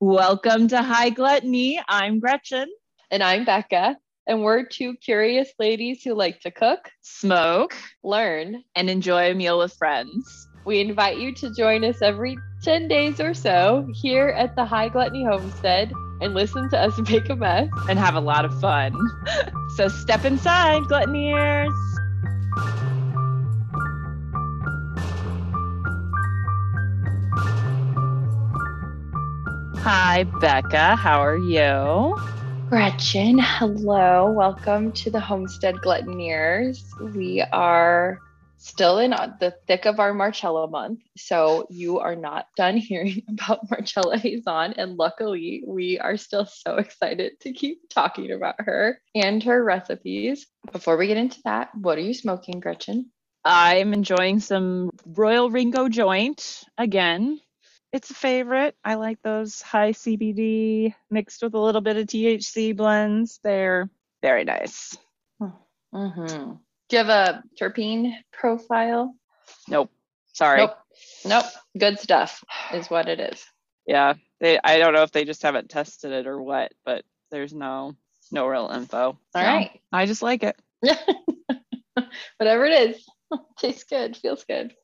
Welcome to High Gluttony. I'm Gretchen. And I'm Becca. And we're two curious ladies who like to cook, Smoke learn. and enjoy a meal with friends. We invite you to join us every 10 days or so here at the High Gluttony Homestead and listen to us make a mess. and have a lot of fun. so step inside, gluttoniers. Hi, Becca. How are you? Gretchen, hello. Welcome to the Homestead Gluttoneers. We are still in uh, the thick of our Marcella month. So you are not done hearing about Marcella Hazan. And luckily, we are still so excited to keep talking about her and her recipes. Before we get into that, what are you smoking, Gretchen? I'm enjoying some Royal Ringo joint again. It's a favorite. I like those high CBD mixed with a little bit of THC blends. They're very nice. Mm-hmm. Do you have a terpene profile? Nope. Sorry. Nope. Nope. Good stuff is what it is. Yeah. They I don't know if they just haven't tested it or what, but there's no no real info. All So, right. I just like it. Whatever it is, tastes good, feels good.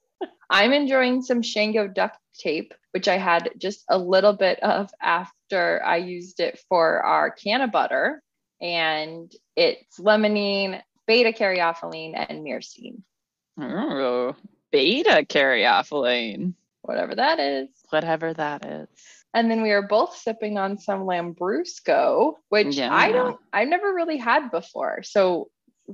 I'm enjoying some Shango duct tape, which I had just a little bit of after I used it for our cannabutter. And it's limonene, beta caryophyllene, and myrcene, Oh, beta caryophyllene. whatever that is. Whatever that is. And then we are both sipping on some Lambrusco, which I don't, I've never really had before. So,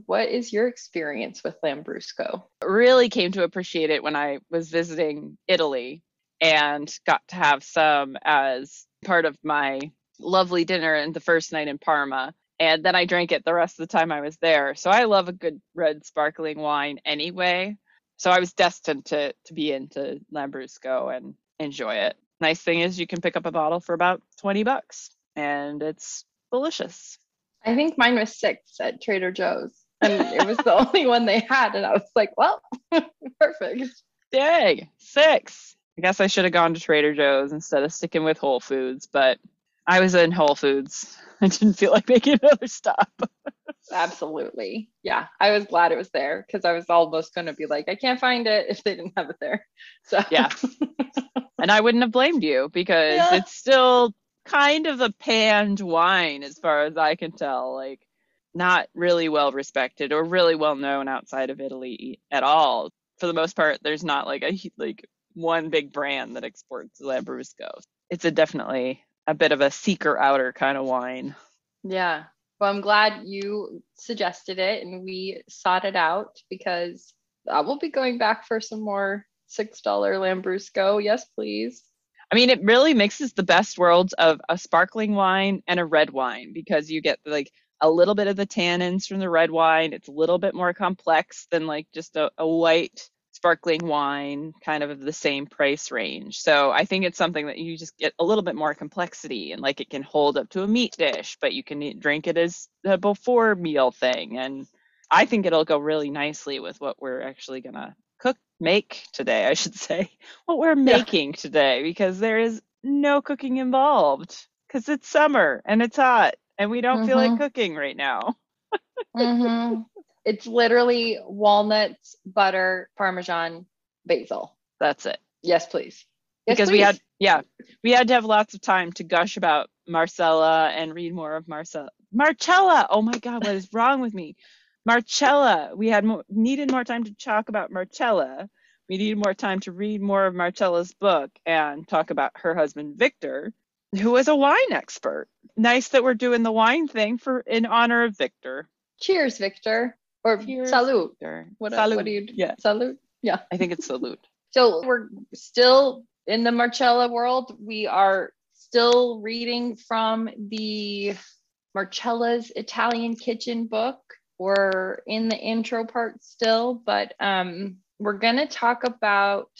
what is your experience with Lambrusco? Really came to appreciate it when I was visiting Italy and got to have some as part of my lovely dinner and the first night in Parma. And then I drank it the rest of the time I was there. So I love a good red sparkling wine anyway. So I was destined to to be into Lambrusco and enjoy it. Nice thing is you can pick up a bottle for about 20 bucks and it's delicious. I think mine was six at Trader Joe's, and it was the only one they had. And I was like, well, perfect. Dang, six. I guess I should have gone to Trader Joe's instead of sticking with Whole Foods, but I was in Whole Foods. I didn't feel like making another stop. Absolutely. Yeah. I was glad it was there because I was almost going to be like, I can't find it if they didn't have it there. So, Yeah. And I wouldn't have blamed you because Yeah. it's still kind of a panned wine as far as I can tell. Like, not really well respected or really well known outside of Italy at all. For the most part, there's not like a like one big brand that exports Lambrusco. It's a definitely a bit of a seeker outer kind of wine. yeah. Well, I'm glad you suggested it and we sought it out because I will be going back for some more $6 Lambrusco. Yes, please. I mean, it really mixes the best worlds of a sparkling wine and a red wine because you get like a little bit of the tannins from the red wine. It's a little bit more complex than like just a, a white sparkling wine, kind of of the same price range. So I think it's something that you just get a little bit more complexity and like it can hold up to a meat dish, but you can eat, drink it as a before meal thing. And I think it'll go really nicely with what we're actually gonna cook, make today, I should say what we're making today because there is no cooking involved because it's summer and it's hot and we don't feel like Mhm. cooking right now. Mhm. It's literally walnuts, butter, parmesan, basil. That's it. Yes, please. Yes, because we had yeah, we had to have lots of time to gush about Marcella and read more of Marcella. Marcella. Oh my god, what is wrong with me? Marcella. We had more, needed more time to talk about Marcella. We needed more time to read more of Marcella's book and talk about her husband Victor, who is a wine expert. Nice that we're doing the wine thing for in honor of Victor. Cheers, Victor. Or Cheers, salute. Victor. What, Salute. what do you Yeah, Salute. Yeah. I think it's salute. So we're still in the Marcella world. We are still reading from the Marcella's Italian Kitchen book. We're in the intro part still, but um, we're going to talk about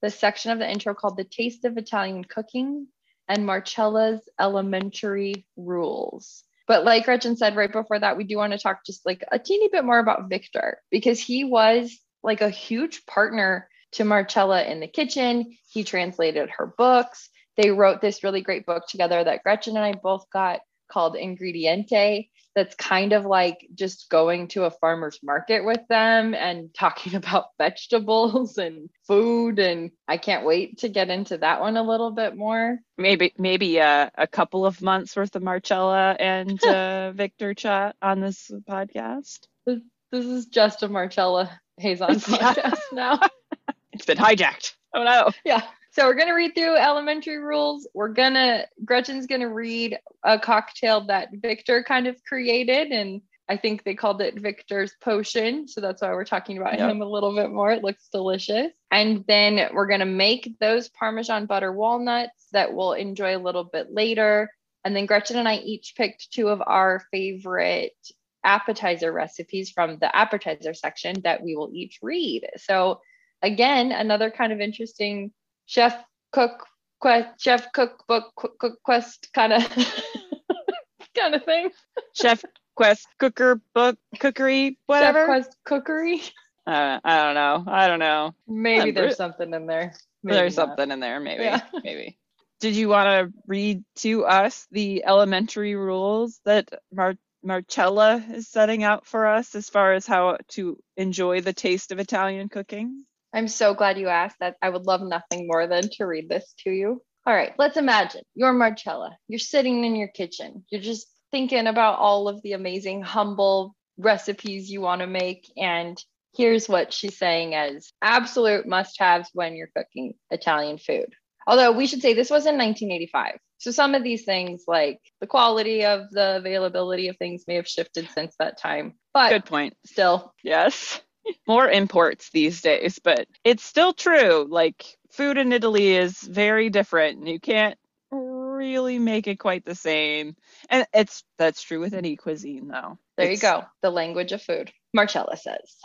the section of the intro called The Taste of Italian Cooking and Marcella's Elementary Rules. But like Gretchen said right before that, we do want to talk just like a teeny bit more about Victor because he was like a huge partner to Marcella in the kitchen. He translated her books. they wrote this really great book together that Gretchen and I both got called Ingredienti. That's kind of like just going to a farmer's market with them and talking about vegetables and food. And I can't wait to get into that one a little bit more. Maybe maybe uh, a couple of months worth of Marcella and uh, Victor chat on this podcast. This, this is just a Marcella Hazan podcast now. it's been hijacked. Oh no. Yeah. So we're gonna read through elementary rules. We're gonna Gretchen's gonna read a cocktail that Victor kind of created, and I think they called it Victor's potion. So that's why we're talking about yep. him a little bit more. It looks delicious. And then we're gonna make those Parmesan butter walnuts that we'll enjoy a little bit later. And then Gretchen and I each picked two of our favorite appetizer recipes from the appetizer section that we will each read. So again, another kind of interesting chef cook quest chef cookbook cook quest kind of kind of thing. Chef quest cooker book cookery whatever? chef quest cookery? Uh, i don't know. I don't know. Maybe there's something in there. Maybe there's not. something in there maybe yeah. maybe. Did you want to read to us the elementary rules that Mar- marcella is setting out for us as far as how to enjoy the taste of italian cooking I'm so glad you asked that. I would love nothing more than to read this to you. All right, let's imagine you're Marcella. You're sitting in your kitchen. You're just thinking about all of the amazing, humble recipes you want to make. And here's what she's saying as absolute must haves when you're cooking Italian food. Although we should say this was in 1985. So some of these things, like the quality of the availability of things, may have shifted since that time. But good point. Still, yes more imports these days, but it's still true. Like food in Italy is very different. And you can't really make it quite the same. And it's that's true with any cuisine though. There it's, you go. The language of food. Marcella says,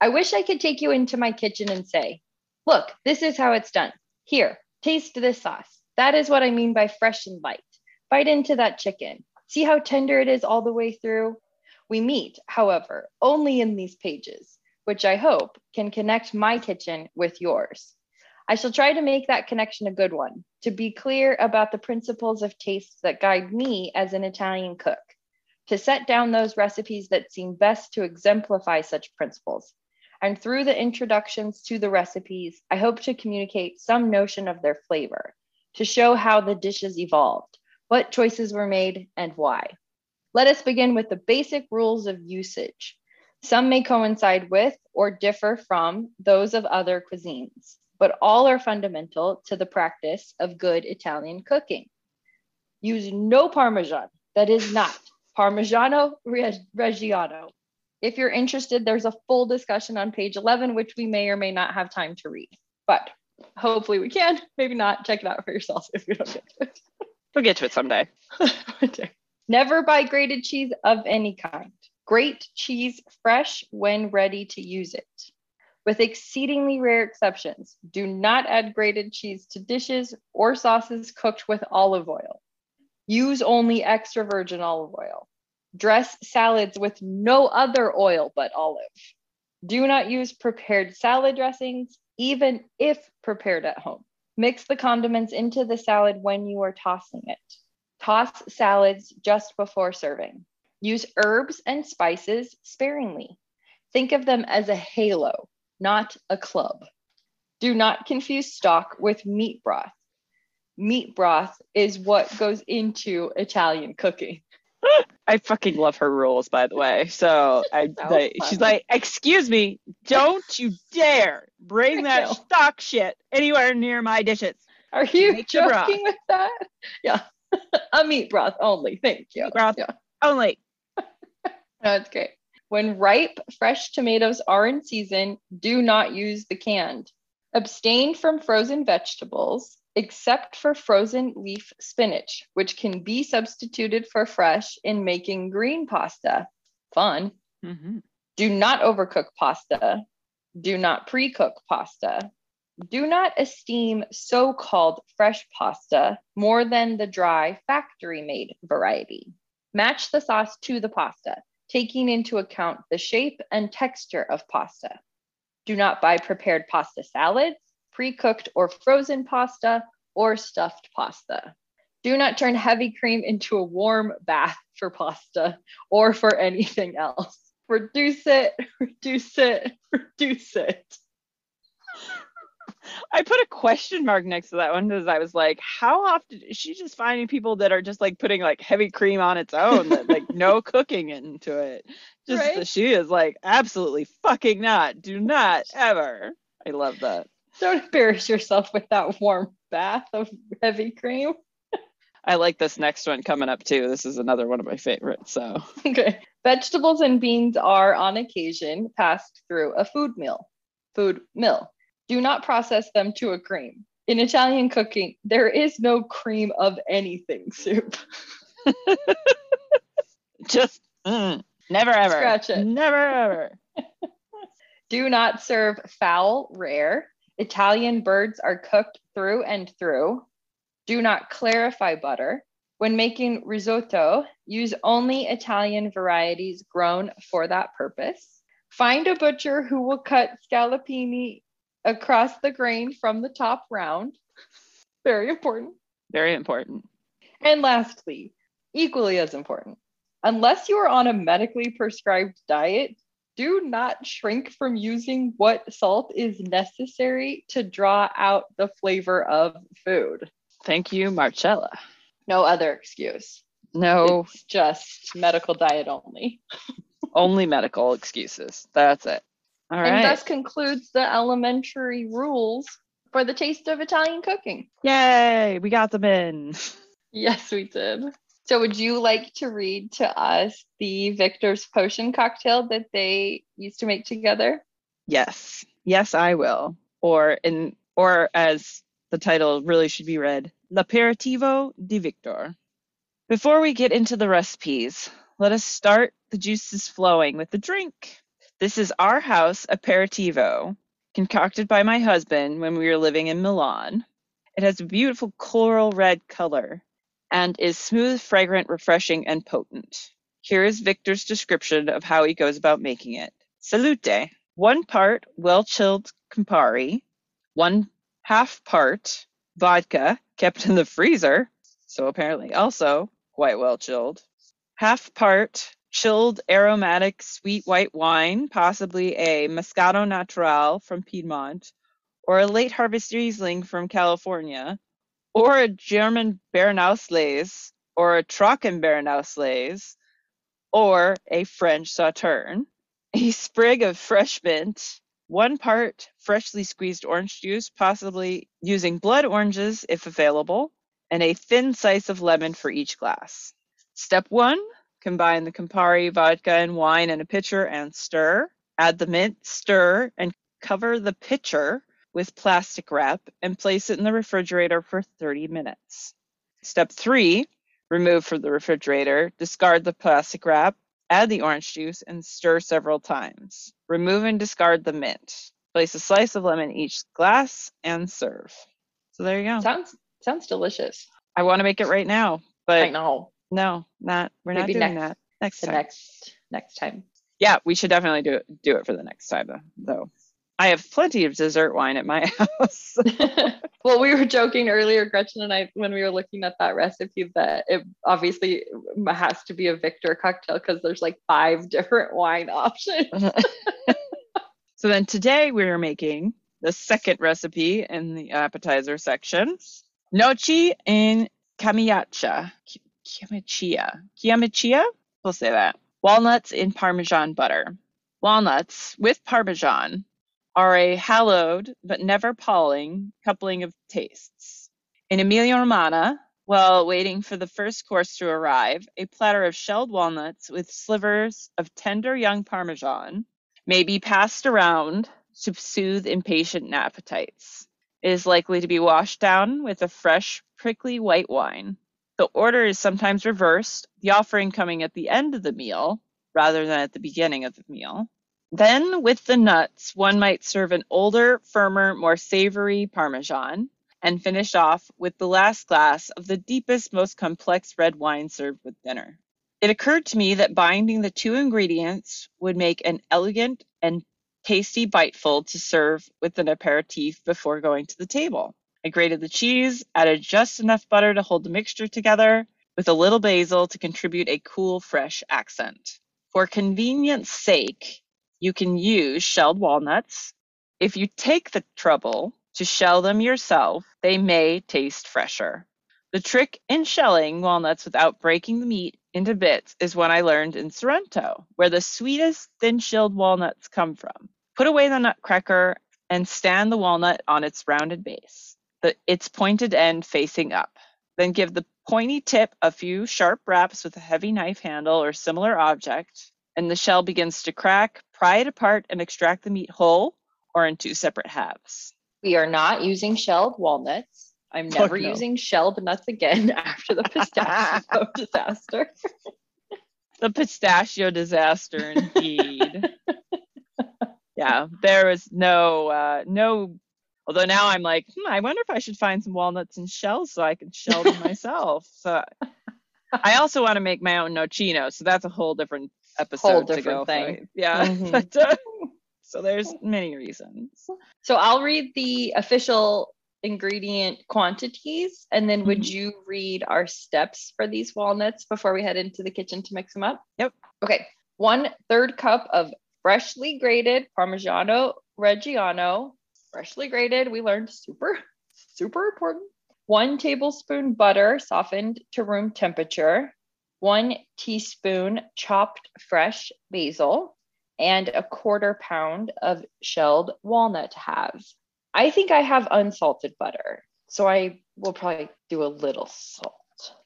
I wish I could take you into my kitchen and say, look, this is how it's done. Here, taste this sauce. That is what I mean by fresh and light. Bite into that chicken. See how tender it is all the way through? We meet, however, only in these pages which I hope can connect my kitchen with yours. I shall try to make that connection a good one, to be clear about the principles of taste that guide me as an Italian cook, to set down those recipes that seem best to exemplify such principles. And through the introductions to the recipes, I hope to communicate some notion of their flavor, to show how the dishes evolved, what choices were made, and why. Let us begin with the basic rules of usage some may coincide with or differ from those of other cuisines, but all are fundamental to the practice of good Italian cooking. Use no Parmesan that is not Parmigiano Reggiano. If you're interested, there's a full discussion on page 11, which we may or may not have time to read, but hopefully we can. Maybe not. Check it out for yourself if you don't get to it. We'll get to it someday. Never buy grated cheese of any kind. Grate cheese fresh when ready to use it. With exceedingly rare exceptions, do not add grated cheese to dishes or sauces cooked with olive oil. Use only extra virgin olive oil. Dress salads with no other oil but olive. Do not use prepared salad dressings, even if prepared at home. Mix the condiments into the salad when you are tossing it. Toss salads just before serving. Use herbs and spices sparingly. Think of them as a halo, not a club. Do not confuse stock with meat broth. Meat broth is what goes into Italian cooking. I fucking love her rules, by the way. So I, so she's like, "Excuse me, don't you dare bring that stock shit anywhere near my dishes." Are you Make joking with that? Yeah, a meat broth only. Thank you. Meat broth yeah. only. That's great. When ripe, fresh tomatoes are in season, do not use the canned. Abstain from frozen vegetables, except for frozen leaf spinach, which can be substituted for fresh in making green pasta. Fun. Mm-hmm. Do not overcook pasta. Do not pre cook pasta. Do not esteem so called fresh pasta more than the dry factory made variety. Match the sauce to the pasta taking into account the shape and texture of pasta. Do not buy prepared pasta salads, pre cooked or frozen pasta, or stuffed pasta. Do not turn heavy cream into a warm bath for pasta or for anything else. Reduce it, reduce it, reduce it. I put a question mark next to that one because I was like, how often is she just finding people that are just like putting like heavy cream on its own, that like no cooking into it? Just Right. she is like, absolutely fucking not. Do not ever. I love that. Don't embarrass yourself with that warm bath of heavy cream. I like this next one coming up too. This is another one of my favorites. So Okay. Vegetables and beans are on occasion passed through a food mill. Food mill. Do not process them to a cream. In Italian cooking, there is no cream of anything soup. just mm, never ever. Scratch it. Never ever. Do not serve fowl rare. Italian birds are cooked through and through. Do not clarify butter. When making risotto, use only Italian varieties grown for that purpose. Find a butcher who will cut scallopini across the grain from the top round. Very important. Very important. And lastly, equally as important, unless you are on a medically prescribed diet, do not shrink from using what salt is necessary to draw out the flavor of food. Thank you, Marcella. No other excuse. No, It's just medical diet only. only medical excuses. That's it. All and thus concludes the elementary rules for the taste of Italian cooking. Yay, we got them in. Yes, we did. So, would you like to read to us the Victor's Potion cocktail that they used to make together? Yes. Yes, I will. Or in or as the title really should be read, L'Aperitivo di Victor. Before we get into the recipes, let us start the juices flowing with the drink. This is our house aperitivo, concocted by my husband when we were living in Milan. It has a beautiful coral red color and is smooth, fragrant, refreshing, and potent. Here is Victor's description of how he goes about making it. Salute. One part well chilled Campari, one half part vodka kept in the freezer, so apparently also quite well chilled, half part chilled aromatic sweet white wine, possibly a Moscato Natural from Piedmont, or a late harvest Riesling from California, or a German Beerenauslese, or a Trocken Beerenauslese, or a French Sauterne, a sprig of fresh mint, one part freshly squeezed orange juice, possibly using blood oranges if available, and a thin slice of lemon for each glass. Step one combine the Campari, vodka, and wine in a pitcher and stir. Add the mint, stir, and cover the pitcher with plastic wrap and place it in the refrigerator for 30 minutes. Step three remove from the refrigerator, discard the plastic wrap, add the orange juice, and stir several times. Remove and discard the mint. Place a slice of lemon in each glass and serve. So there you go. Sounds sounds delicious. I want to make it right now, but I know. No, not we're Maybe not doing next- that next time. next next time. Yeah, we should definitely do it do it for the next time though. I have plenty of dessert wine at my house. well, we were joking earlier, Gretchen and I, when we were looking at that recipe, that it obviously has to be a Victor cocktail because there's like five different wine options. so then today we are making the second recipe in the appetizer section. Noci in camicia. Chiamichia. Chiamichia? We'll say that. Walnuts in Parmesan butter. Walnuts with Parmesan are a hallowed but never palling coupling of tastes. In Emilia Romagna, while waiting for the first course to arrive, a platter of shelled walnuts with slivers of tender young Parmesan may be passed around to soothe impatient appetites. It is likely to be washed down with a fresh, prickly white wine. The order is sometimes reversed, the offering coming at the end of the meal rather than at the beginning of the meal. Then, with the nuts, one might serve an older, firmer, more savory Parmesan and finish off with the last glass of the deepest, most complex red wine served with dinner. It occurred to me that binding the two ingredients would make an elegant and tasty biteful to serve with an aperitif before going to the table. I grated the cheese, added just enough butter to hold the mixture together, with a little basil to contribute a cool, fresh accent. For convenience sake, you can use shelled walnuts. If you take the trouble to shell them yourself, they may taste fresher. The trick in shelling walnuts without breaking the meat into bits is one I learned in Sorrento, where the sweetest thin shelled walnuts come from. Put away the nutcracker and stand the walnut on its rounded base, the, its pointed end facing up. Then give the pointy tip a few sharp raps with a heavy knife handle or similar object, and the shell begins to crack. Pry it apart and extract the meat whole or in two separate halves. We are not using shelled walnuts. I'm never no. using shelled nuts again after the pistachio disaster. The pistachio disaster, indeed. yeah, there was no, uh, no. Although now I'm like, hmm, I wonder if I should find some walnuts and shells so I can shell them myself. So I also want to make my own nocino, so that's a whole different episode Whole to different go. thing. for. Yeah, Mhm. but, uh, so there's many reasons. So I'll read the official ingredient quantities and then would Mhm. you read our steps for these walnuts before we head into the kitchen to mix them up? Yep. Okay. One third cup of freshly grated Parmigiano Reggiano. Freshly grated, we learned super, super important. One tablespoon butter softened to room temperature. One teaspoon chopped fresh basil and a quarter pound of shelled walnut halves. I think I have unsalted butter, so I will probably do a little salt.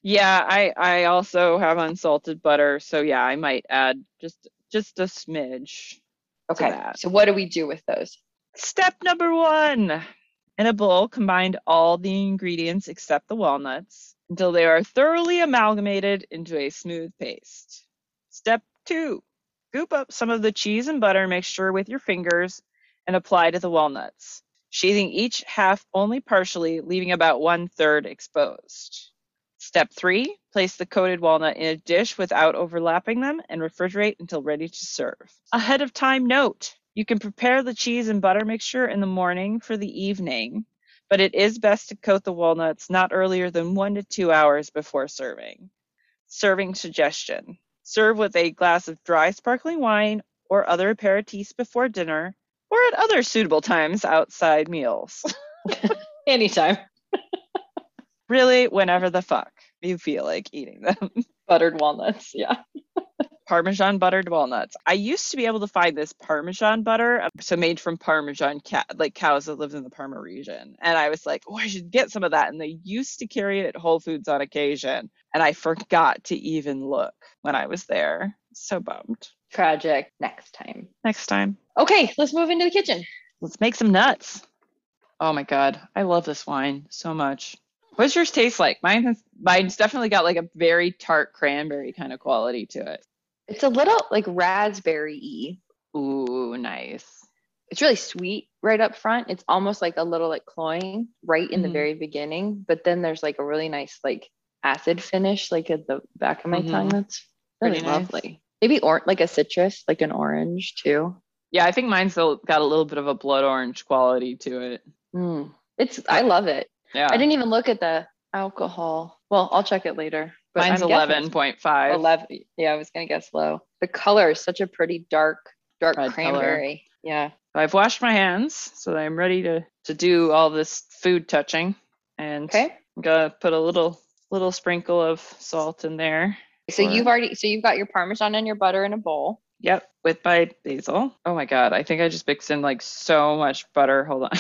Yeah, I I also have unsalted butter, so yeah, I might add just just a smidge. Okay, so what do we do with those? Step number one. In a bowl, combine all the ingredients except the walnuts until they are thoroughly amalgamated into a smooth paste. Step two. Scoop up some of the cheese and butter mixture with your fingers and apply to the walnuts, sheathing each half only partially, leaving about one third exposed. Step three. Place the coated walnut in a dish without overlapping them and refrigerate until ready to serve. Ahead of time note you can prepare the cheese and butter mixture in the morning for the evening, but it is best to coat the walnuts not earlier than one to two hours before serving. Serving suggestion serve with a glass of dry sparkling wine or other aperitifs before dinner or at other suitable times outside meals. Anytime. Really, whenever the fuck you feel like eating them. Buttered walnuts. Yeah. Parmesan buttered walnuts. I used to be able to find this Parmesan butter, so made from Parmesan cat, like cows that lived in the Parma region. And I was like, oh, I should get some of that. And they used to carry it at Whole Foods on occasion. And I forgot to even look when I was there. So bummed. Tragic. Next time. Next time, Okay, let's move into the kitchen. let's make some nuts. Oh my God. I love this wine so much. What's yours taste like? Mine has, mine's definitely got like a very tart cranberry kind of quality to it. It's a little like raspberry y. Ooh, nice. It's really sweet right up front. It's almost like a little like cloying right in the Mhm. very beginning, but then there's like a really nice like acid finish like at the back of my tongue. Mhm. That's really nice. lovely. Maybe or like a citrus, like an orange too. Yeah, I think mine's got a little bit of a blood orange quality to it. Mm. It's I love it. Yeah. I didn't even look at the alcohol. Well, I'll check it later. But mine's eleven point five. 11 yeah i was gonna guess low the color is such a pretty dark dark Red color. cranberry yeah I've washed my hands, so I'm ready to to do all this food touching. And okay I'm gonna put a little little sprinkle of salt in there. so Or- you've already so you've got your parmesan and your butter in a bowl Yep, with my basil. Oh my god, I think I just mixed in like so much butter. Hold on.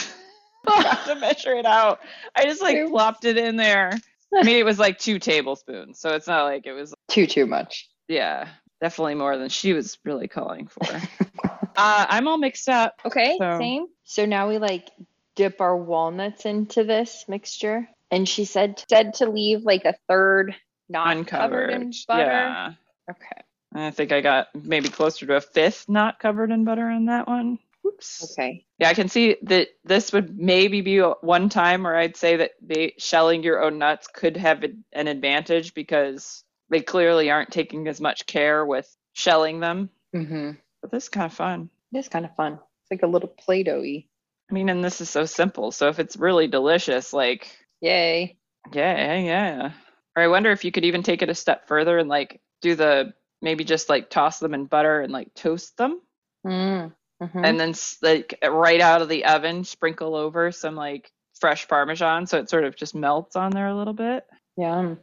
I have to measure it out. I just like Oops. plopped it in there. I mean, it was like two tablespoons, so it's not like it was too too much Yeah, definitely more than she was really calling for. uh, I'm all mixed up. okay So- same so now we like dip our walnuts into this mixture and she said said to leave like a third not covered in butter Yeah. okay I think I got maybe closer to a fifth not covered in butter on that one. Oops. okay Yeah, I can see that this would maybe be one time where I'd say that the shelling your own nuts could have an advantage because they clearly aren't taking as much care with shelling them. mm-hmm But this is kind of fun. it's kind of fun it's like a little play-doh-y I mean, and this is so simple. So if it's really delicious, like, Yay. yeah, yeah. Or I wonder if you could even take it a step further and like do the maybe just like toss them in butter and like toast them. Mm. Mhm. and then like right out of the oven sprinkle over some like fresh parmesan so it sort of just melts on there a little bit Yeah,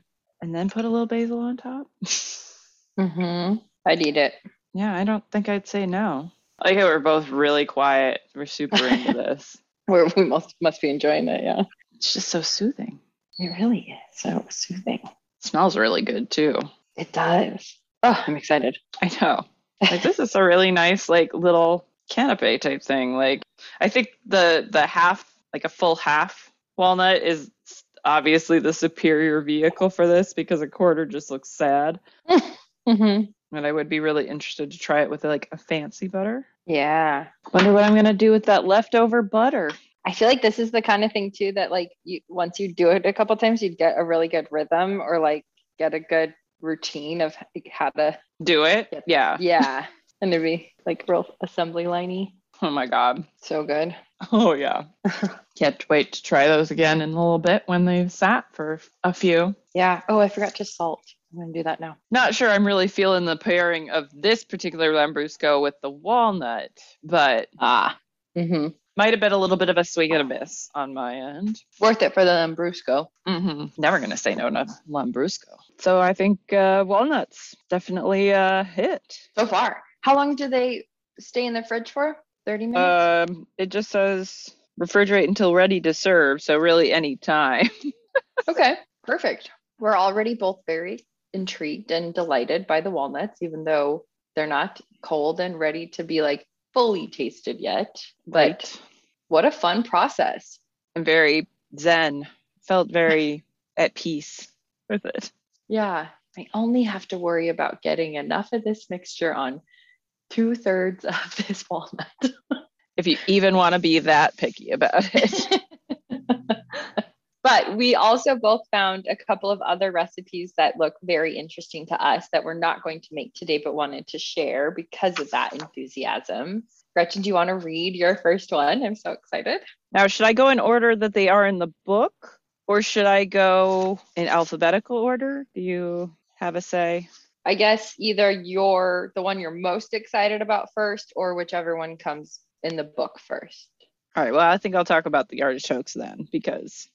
and then put a little basil on top hmm I'd eat it. yeah i don't think i'd say no I like how we're both really quiet we're super into this We're, we must must be enjoying it. Yeah. it's just so soothing It really is so soothing. smells really good too It does. Oh, I'm excited. i know like this is a really nice like little canapé type thing. Like i think the the half like a full half walnut is obviously the superior vehicle for this because a quarter just looks sad. Hmm and i would be really interested to try it with like a fancy butter. Yeah. wonder what i'm going to do with that leftover butter. I feel like this is the kind of thing too that like you once you do it a couple times, you'd get a really good rhythm or like get a good routine of how to do it? Yep. yeah. Yeah, and it'd be like real assembly liney. oh my god So good. oh yeah can't wait to try those again in a little bit when they've sat for a few Yeah. Oh, I forgot to salt. I'm gonna do that now. Not sure I'm really feeling the pairing of this particular Lambrusco with the walnut, but Ah. Mm-hmm. might have been a little bit of a swing and a miss on my end. Worth it for the Lambrusco. hmm Never going to say no to Lambrusco. So I think uh, walnuts definitely a hit. So far. How long do they stay in the fridge for? 30 minutes? Um, it just says refrigerate until ready to serve, so really any time. okay. Perfect. We're already both very intrigued and delighted by the walnuts, even though they're not cold and ready to be like fully tasted yet. But what a fun process. I'm very zen. Felt very at peace with it. Yeah. I only have to worry about getting enough of this mixture on two thirds of this walnut. If you even want to be that picky about it. but we also both found a couple of other recipes that look very interesting to us that we're not going to make today, but wanted to share because of that enthusiasm. Gretchen, do you want to read your first one? I'm so excited. Now, should I go in order that they are in the book, or should I go in alphabetical order? Do you have a say? I guess either you're the one you're most excited about first, or whichever one comes in the book first. All right. Well, I think I'll talk about the artichokes then, because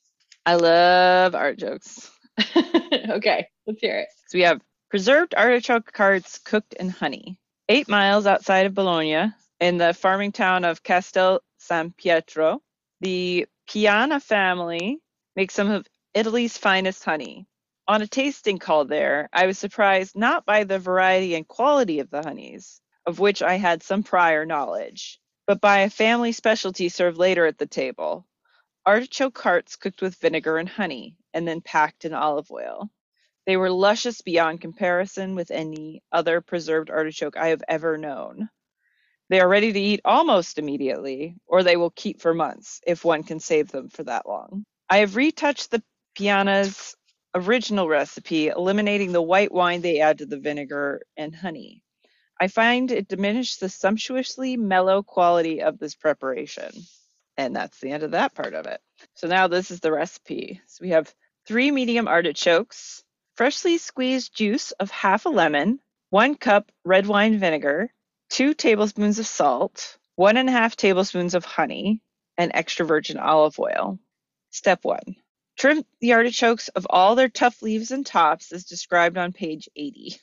I love artichokes. okay, let's hear it. So we have preserved artichoke carts cooked in honey. Eight miles outside of Bologna, in the farming town of Castel San Pietro, the Piana family makes some of Italy's finest honey. On a tasting call there, I was surprised not by the variety and quality of the honeys, of which I had some prior knowledge, but by a family specialty served later at the table artichoke carts cooked with vinegar and honey, and then packed in olive oil. They were luscious beyond comparison with any other preserved artichoke I have ever known. They are ready to eat almost immediately, or they will keep for months if one can save them for that long. I have retouched the Piana's original recipe, eliminating the white wine they add to the vinegar and honey. I find it diminished the sumptuously mellow quality of this preparation. And that's the end of that part of it. So now this is the recipe. So we have three medium artichokes, freshly squeezed juice of half a lemon, one cup red wine vinegar, two tablespoons of salt, one and a half tablespoons of honey, and extra virgin olive oil. Step one trim the artichokes of all their tough leaves and tops as described on page 80.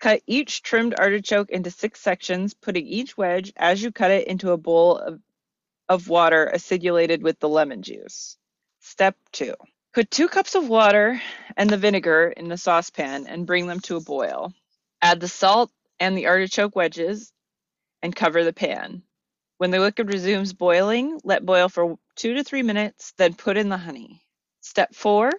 Cut each trimmed artichoke into six sections, putting each wedge as you cut it into a bowl of, of water acidulated with the lemon juice. Step two put two cups of water and the vinegar in the saucepan and bring them to a boil. Add the salt and the artichoke wedges and cover the pan. When the liquid resumes boiling, let boil for two to three minutes, then put in the honey. Step four,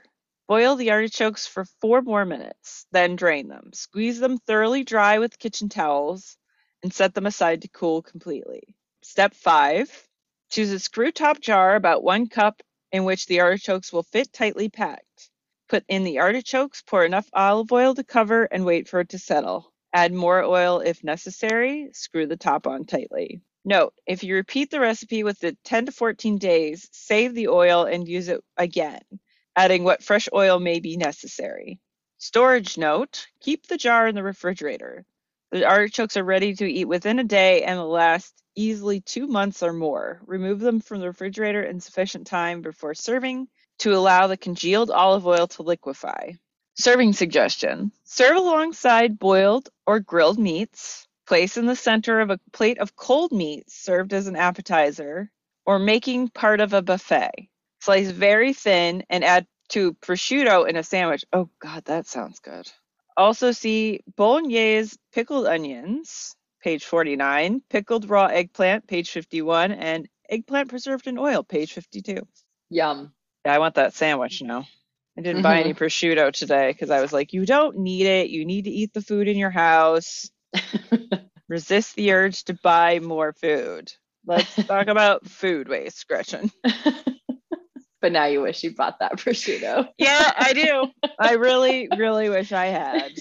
boil the artichokes for four more minutes, then drain them. Squeeze them thoroughly dry with kitchen towels and set them aside to cool completely. Step five, choose a screw top jar about one cup in which the artichokes will fit tightly packed. Put in the artichokes, pour enough olive oil to cover, and wait for it to settle. Add more oil if necessary. Screw the top on tightly. Note, if you repeat the recipe within 10 to 14 days, save the oil and use it again, adding what fresh oil may be necessary. Storage note, keep the jar in the refrigerator. The artichokes are ready to eat within a day and will last easily two months or more. Remove them from the refrigerator in sufficient time before serving to allow the congealed olive oil to liquefy. Serving suggestion serve alongside boiled or grilled meats Place in the center of a plate of cold meat served as an appetizer or making part of a buffet. Slice very thin and add to prosciutto in a sandwich. Oh, God, that sounds good. Also, see bolognese pickled onions, page 49, pickled raw eggplant, page 51, and eggplant preserved in oil, page 52. Yum. Yeah, I want that sandwich now. I didn't buy any prosciutto today because I was like, you don't need it. You need to eat the food in your house. Resist the urge to buy more food. Let's talk about food waste, Gretchen. but now you wish you bought that prosciutto. yeah, I do. I really, really wish I had.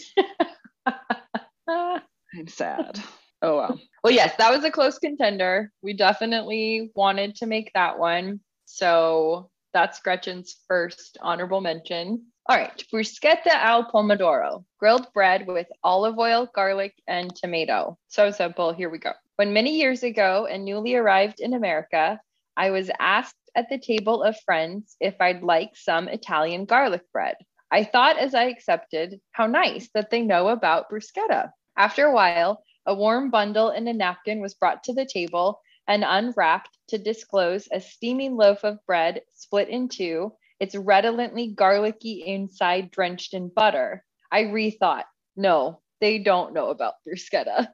I'm sad. Oh well. Well, yes, that was a close contender. We definitely wanted to make that one. So that's Gretchen's first honorable mention. All right, bruschetta al pomodoro, grilled bread with olive oil, garlic, and tomato. So simple. Here we go. When many years ago and newly arrived in America, I was asked at the table of friends if I'd like some Italian garlic bread. I thought as I accepted, how nice that they know about bruschetta. After a while, a warm bundle and a napkin was brought to the table and unwrapped to disclose a steaming loaf of bread split in two it's redolently garlicky inside, drenched in butter. I rethought, no, they don't know about bruschetta.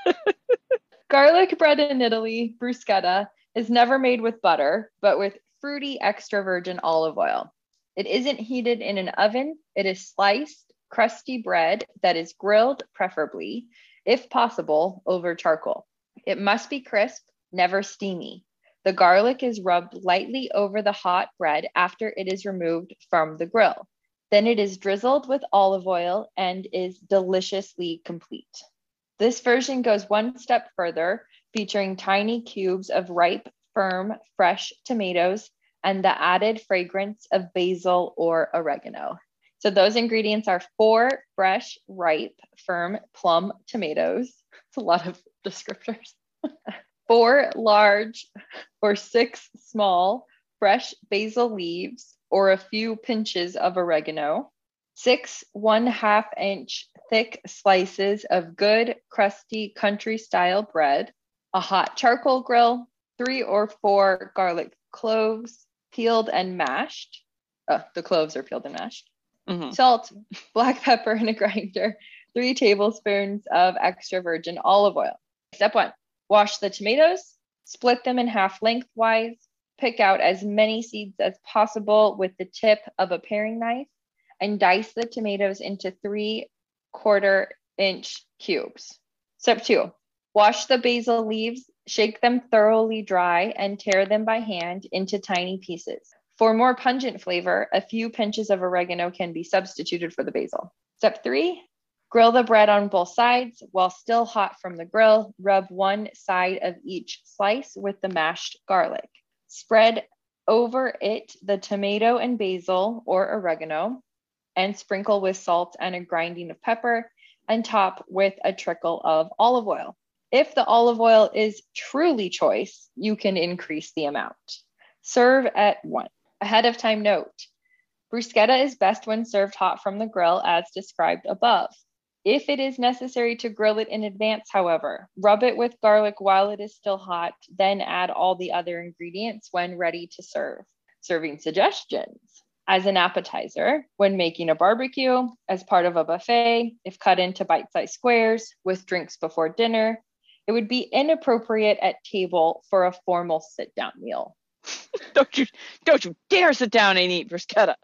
Garlic bread in Italy, bruschetta, is never made with butter, but with fruity extra virgin olive oil. It isn't heated in an oven, it is sliced, crusty bread that is grilled, preferably, if possible, over charcoal. It must be crisp, never steamy. The garlic is rubbed lightly over the hot bread after it is removed from the grill. Then it is drizzled with olive oil and is deliciously complete. This version goes one step further, featuring tiny cubes of ripe, firm, fresh tomatoes and the added fragrance of basil or oregano. So those ingredients are four fresh, ripe, firm plum tomatoes. It's a lot of descriptors. four large or six small fresh basil leaves or a few pinches of oregano, six one half inch thick slices of good crusty country style bread, a hot charcoal grill, three or four garlic cloves, peeled and mashed. Oh, the cloves are peeled and mashed. Mm-hmm. Salt, black pepper in a grinder, three tablespoons of extra virgin olive oil. Step one Wash the tomatoes, split them in half lengthwise, pick out as many seeds as possible with the tip of a paring knife, and dice the tomatoes into three quarter inch cubes. Step two, wash the basil leaves, shake them thoroughly dry, and tear them by hand into tiny pieces. For more pungent flavor, a few pinches of oregano can be substituted for the basil. Step three, Grill the bread on both sides. While still hot from the grill, rub one side of each slice with the mashed garlic. Spread over it the tomato and basil or oregano and sprinkle with salt and a grinding of pepper and top with a trickle of olive oil. If the olive oil is truly choice, you can increase the amount. Serve at one. Ahead of time note bruschetta is best when served hot from the grill as described above. If it is necessary to grill it in advance, however, rub it with garlic while it is still hot, then add all the other ingredients when ready to serve. Serving suggestions. As an appetizer, when making a barbecue, as part of a buffet, if cut into bite sized squares, with drinks before dinner, it would be inappropriate at table for a formal sit down meal. don't you don't you dare sit down and eat bruschetta.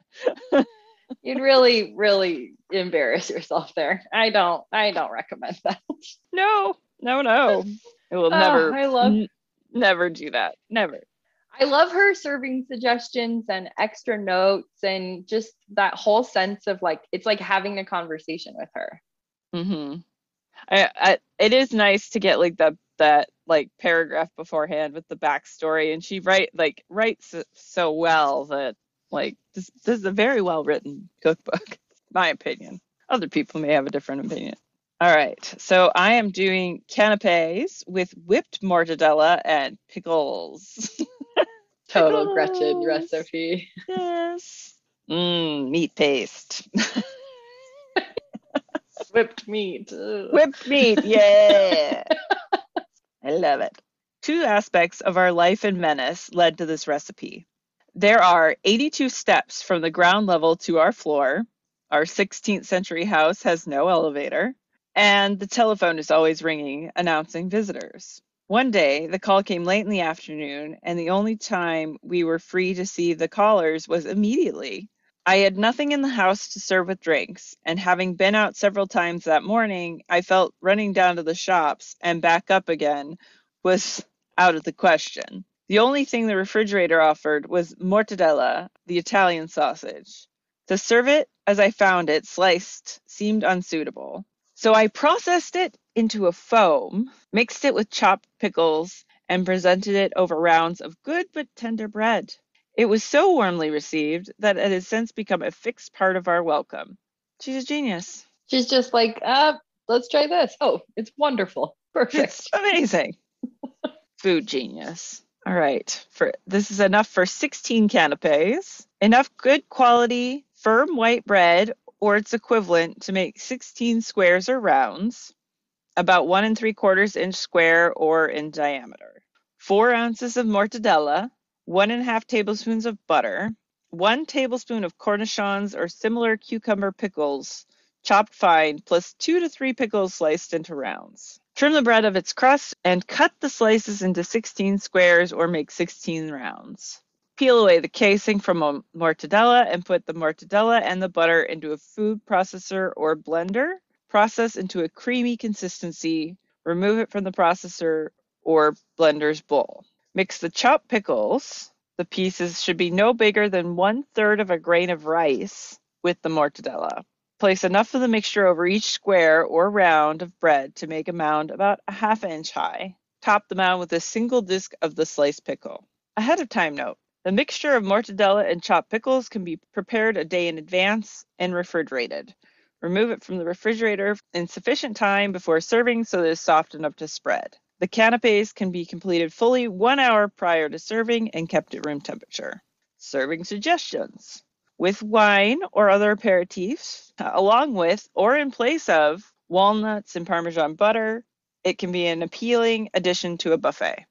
you'd really really embarrass yourself there. I don't i don't recommend that. No no no. I will oh, never i love n- never do that. Never. I love her serving suggestions and extra notes and just that whole sense of like it's like having a conversation with her. Mm-hmm. I, I, it is nice to get like the that like paragraph beforehand with the backstory, and she write like writes so well that like this, this is a very well written cookbook. My opinion. Other people may have a different opinion. All right, so I am doing canapes with whipped mortadella and pickles. Total Gretchen recipe. Yes. Mmm, meat paste. Whipped meat. Ugh. Whipped meat, yeah. I love it. Two aspects of our life in Venice led to this recipe. There are 82 steps from the ground level to our floor. Our 16th century house has no elevator, and the telephone is always ringing, announcing visitors. One day, the call came late in the afternoon, and the only time we were free to see the callers was immediately. I had nothing in the house to serve with drinks, and having been out several times that morning, I felt running down to the shops and back up again was out of the question. The only thing the refrigerator offered was mortadella, the Italian sausage. To serve it as I found it sliced seemed unsuitable. So I processed it into a foam, mixed it with chopped pickles, and presented it over rounds of good but tender bread. It was so warmly received that it has since become a fixed part of our welcome. She's a genius. She's just like, uh, let's try this. Oh, it's wonderful. Perfect. It's amazing. Food genius. All right. For this is enough for 16 canapes. Enough good quality firm white bread or its equivalent to make 16 squares or rounds, about one and three quarters inch square or in diameter. Four ounces of mortadella, one and a half tablespoons of butter, one tablespoon of cornichons or similar cucumber pickles, chopped fine, plus two to three pickles sliced into rounds. Trim the bread of its crust and cut the slices into 16 squares or make 16 rounds. Peel away the casing from a mortadella and put the mortadella and the butter into a food processor or blender. Process into a creamy consistency. Remove it from the processor or blender's bowl. Mix the chopped pickles. The pieces should be no bigger than one third of a grain of rice with the mortadella. Place enough of the mixture over each square or round of bread to make a mound about a half inch high. Top the mound with a single disc of the sliced pickle. Ahead of time note the mixture of mortadella and chopped pickles can be prepared a day in advance and refrigerated. Remove it from the refrigerator in sufficient time before serving so that it is soft enough to spread. The canapes can be completed fully one hour prior to serving and kept at room temperature. Serving suggestions with wine or other aperitifs, along with or in place of walnuts and Parmesan butter. It can be an appealing addition to a buffet.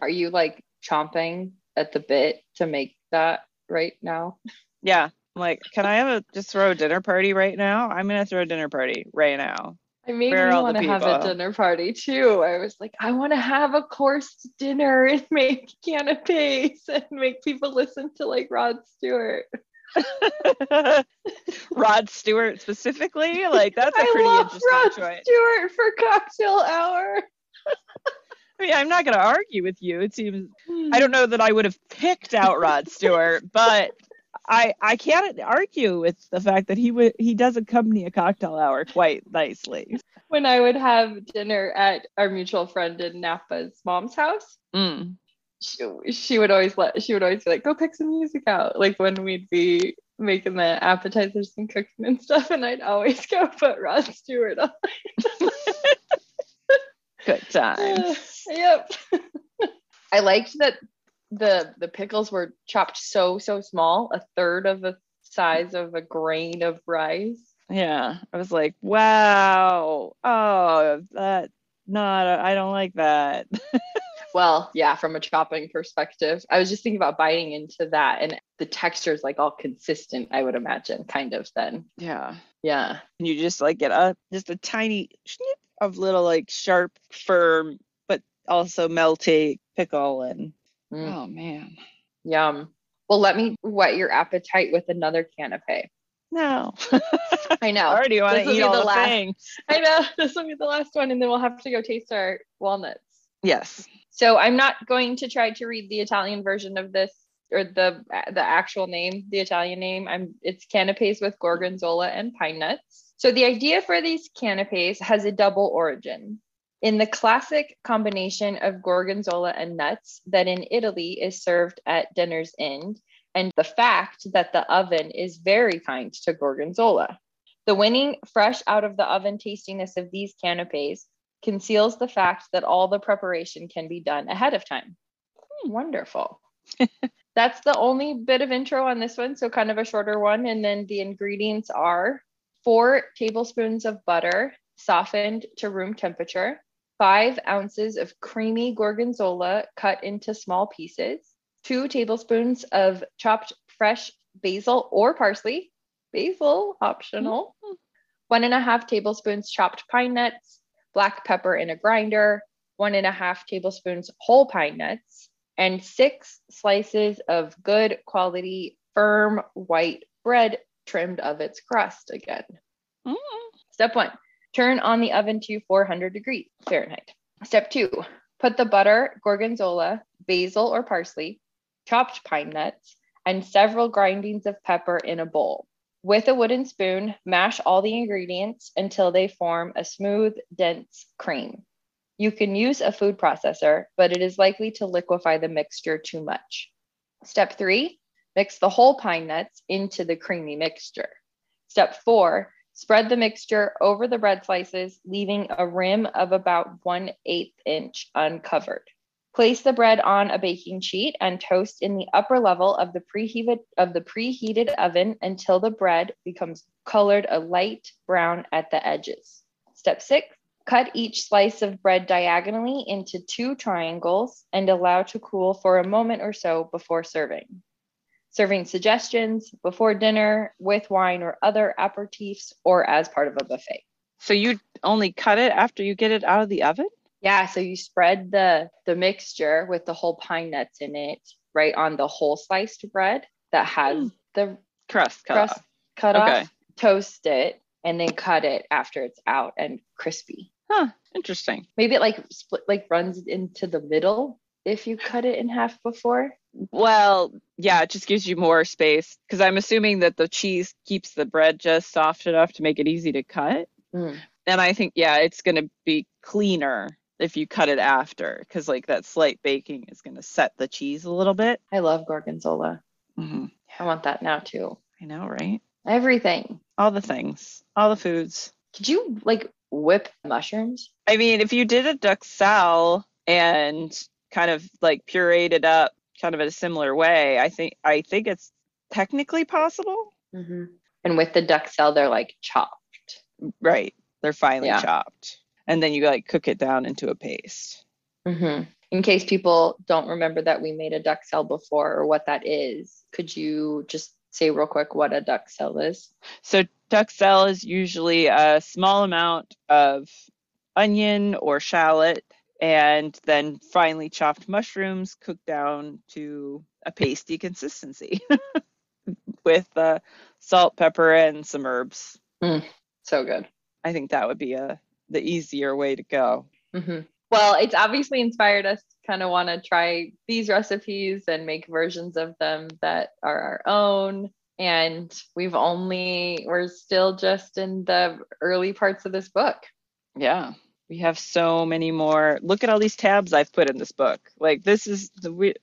Are you like chomping at the bit to make that right now? Yeah. I'm like, can I have a just throw a dinner party right now? I'm gonna throw a dinner party right now. I made Where me want to have a dinner party too. I was like, I want to have a course dinner and make canapes and make people listen to like Rod Stewart. Rod Stewart specifically, like that's a I pretty love interesting Rod choice. Stewart for cocktail hour. I mean, I'm not gonna argue with you. It seems I hmm. don't know that I would have picked out Rod Stewart, but I I can't argue with the fact that he would he does accompany a cocktail hour quite nicely. When I would have dinner at our mutual friend in Napa's mom's house, Mm. she, she would always let she would always be like, go pick some music out. Like when we'd be making the appetizers and cooking and stuff, and I'd always go put Rod Stewart on. Good time. yep. I liked that the the pickles were chopped so so small, a third of the size of a grain of rice. Yeah, I was like, wow. Oh, that not. I don't like that. Well, yeah, from a chopping perspective, I was just thinking about biting into that, and the texture is like all consistent. I would imagine, kind of. Then, yeah. yeah, And you just like get a just a tiny snip of little like sharp, firm, but also melty pickle and Mm, oh man. yum. Well, let me whet your appetite with another canape. No. I know. I already want to eat all the last- things. I know. This will be the last one, and then we'll have to go taste our walnuts. Yes. So I'm not going to try to read the Italian version of this or the the actual name, the Italian name. I'm it's canapes with gorgonzola and pine nuts. So the idea for these canapes has a double origin. In the classic combination of gorgonzola and nuts that in Italy is served at dinner's end, and the fact that the oven is very kind to gorgonzola. The winning fresh out of the oven tastiness of these canapes conceals the fact that all the preparation can be done ahead of time. Hmm, wonderful. That's the only bit of intro on this one, so kind of a shorter one. And then the ingredients are four tablespoons of butter softened to room temperature, five ounces of creamy gorgonzola cut into small pieces, two tablespoons of chopped fresh basil or parsley, basil optional, mm-hmm. one and a half tablespoons chopped pine nuts, black pepper in a grinder, one and a half tablespoons whole pine nuts, and six slices of good quality firm white bread trimmed of its crust again. Mm. Step one, turn on the oven to 400 degrees Fahrenheit. Step two, put the butter, gorgonzola, basil or parsley, chopped pine nuts, and several grindings of pepper in a bowl. With a wooden spoon, mash all the ingredients until they form a smooth, dense cream. You can use a food processor, but it is likely to liquefy the mixture too much. Step three, mix the whole pine nuts into the creamy mixture. Step four, spread the mixture over the bread slices, leaving a rim of about 1 8 inch uncovered. Place the bread on a baking sheet and toast in the upper level of the preheated of the preheated oven until the bread becomes colored a light brown at the edges. Step 6, Cut each slice of bread diagonally into two triangles and allow to cool for a moment or so before serving. Serving suggestions before dinner with wine or other aperitifs or as part of a buffet. So you only cut it after you get it out of the oven? Yeah, so you spread the the mixture with the whole pine nuts in it right on the whole sliced bread that has mm. the crust cut crust off. cut okay. off. Toast it and then cut it after it's out and crispy. Huh, interesting. Maybe it like split like runs into the middle if you cut it in half before. Well, yeah, it just gives you more space because I'm assuming that the cheese keeps the bread just soft enough to make it easy to cut. Mm. And I think yeah, it's going to be cleaner if you cut it after because like that slight baking is going to set the cheese a little bit. I love gorgonzola. Mm-hmm. I want that now too. I know, right? Everything. All the things, all the foods. Did you like whip mushrooms? I mean, if you did a duxelle and kind of like pureed it up kind of in a similar way, I think I think it's technically possible. Mm-hmm. And with the duxelle, they're like chopped. Right. They're finely yeah. chopped. And then you like cook it down into a paste. Mm-hmm. In case people don't remember that we made a duxelle before or what that is, could you just say real quick what a duxelle is? So duxelle is usually a small amount of onion or shallot and then finely chopped mushrooms cooked down to a pasty consistency with uh, salt, pepper, and some herbs. Mm, so good. I think that would be a the easier way to go. Mm-hmm. Well, it's obviously inspired us to kind of want to try these recipes and make versions of them that are our own. And we've only, we're still just in the early parts of this book. Yeah. We have so many more. Look at all these tabs I've put in this book. Like, this is the, we,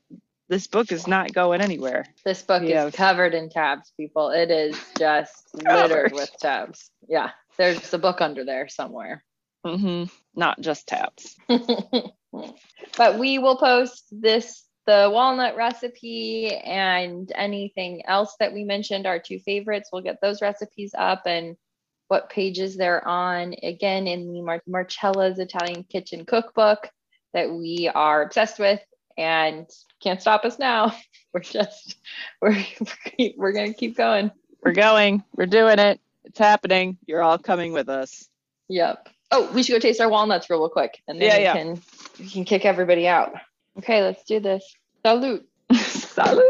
this book is not going anywhere. This book we is have... covered in tabs, people. It is just littered with tabs. Yeah. There's a book under there somewhere. Mm-hmm. Not just tabs. but we will post this the walnut recipe and anything else that we mentioned our two favorites we'll get those recipes up and what pages they're on again in the Mar- marcella's italian kitchen cookbook that we are obsessed with and can't stop us now we're just we're we're gonna keep going we're going we're doing it it's happening you're all coming with us yep Oh, we should go taste our walnuts real quick, and then yeah, we yeah. can we can kick everybody out. Okay, let's do this. Salute. Salute.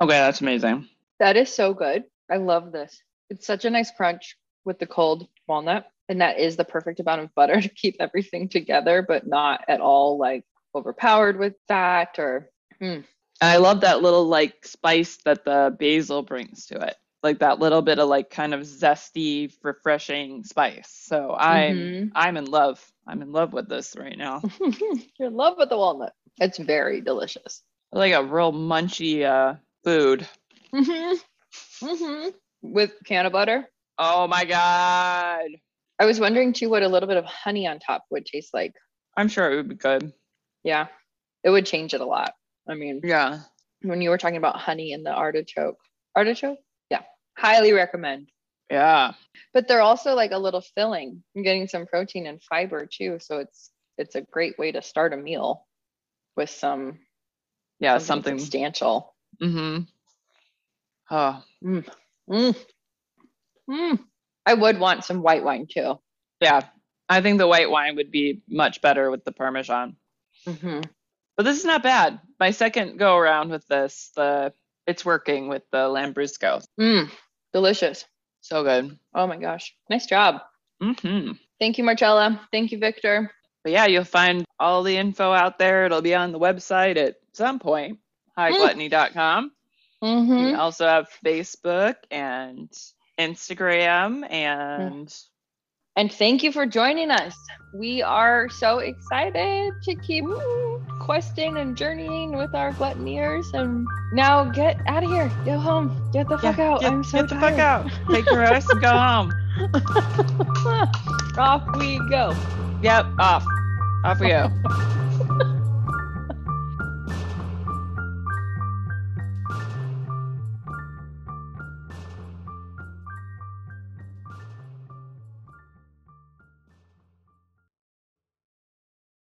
okay, that's amazing. That is so good. I love this. It's such a nice crunch with the cold walnut, and that is the perfect amount of butter to keep everything together, but not at all like overpowered with fat or. Mm. I love that little like spice that the basil brings to it. like that little bit of like kind of zesty, refreshing spice. So I'm Mhm. I'm in love. I'm in love with this right now. You're in love with the walnut. It's very delicious. like a real munchy uh food. hmm hmm With cannabutter. Oh my god. I was wondering too what a little bit of honey on top would taste like. I'm sure it would be good. Yeah, it would change it a lot. I mean, Yeah. when you were talking about honey in the artichoke, artichoke, yeah, highly recommend. Yeah. But they're also like a little filling. You're getting some protein and fiber too, so it's it's a great way to start a meal with some Yeah, something something. substantial. Mm-hmm. Oh, Mm. Mm. Mm. I would want some white wine too. yeah. I think the white wine would be much better with the Parmesan. Mm-hmm. But this is not bad. My second go around with this, the it's working with the Lambrusco. Mm. Delicious. So good. Oh my gosh. Nice job. Mm-hmm. Thank you, Marcella. Thank you, Victor. But yeah, you'll find all the info out there. It'll be on the website at some point, highgluttony.com. We Mm-hmm. also have Facebook and Instagram and And thank you for joining us. We are so excited to keep questing and journeying with our gluttoneers. And now get out of here. Go home. Get the fuck Yeah, out. Get, I'm so get the fuck out. Take your rest and go home. Off we go. Yep, off. Off we go.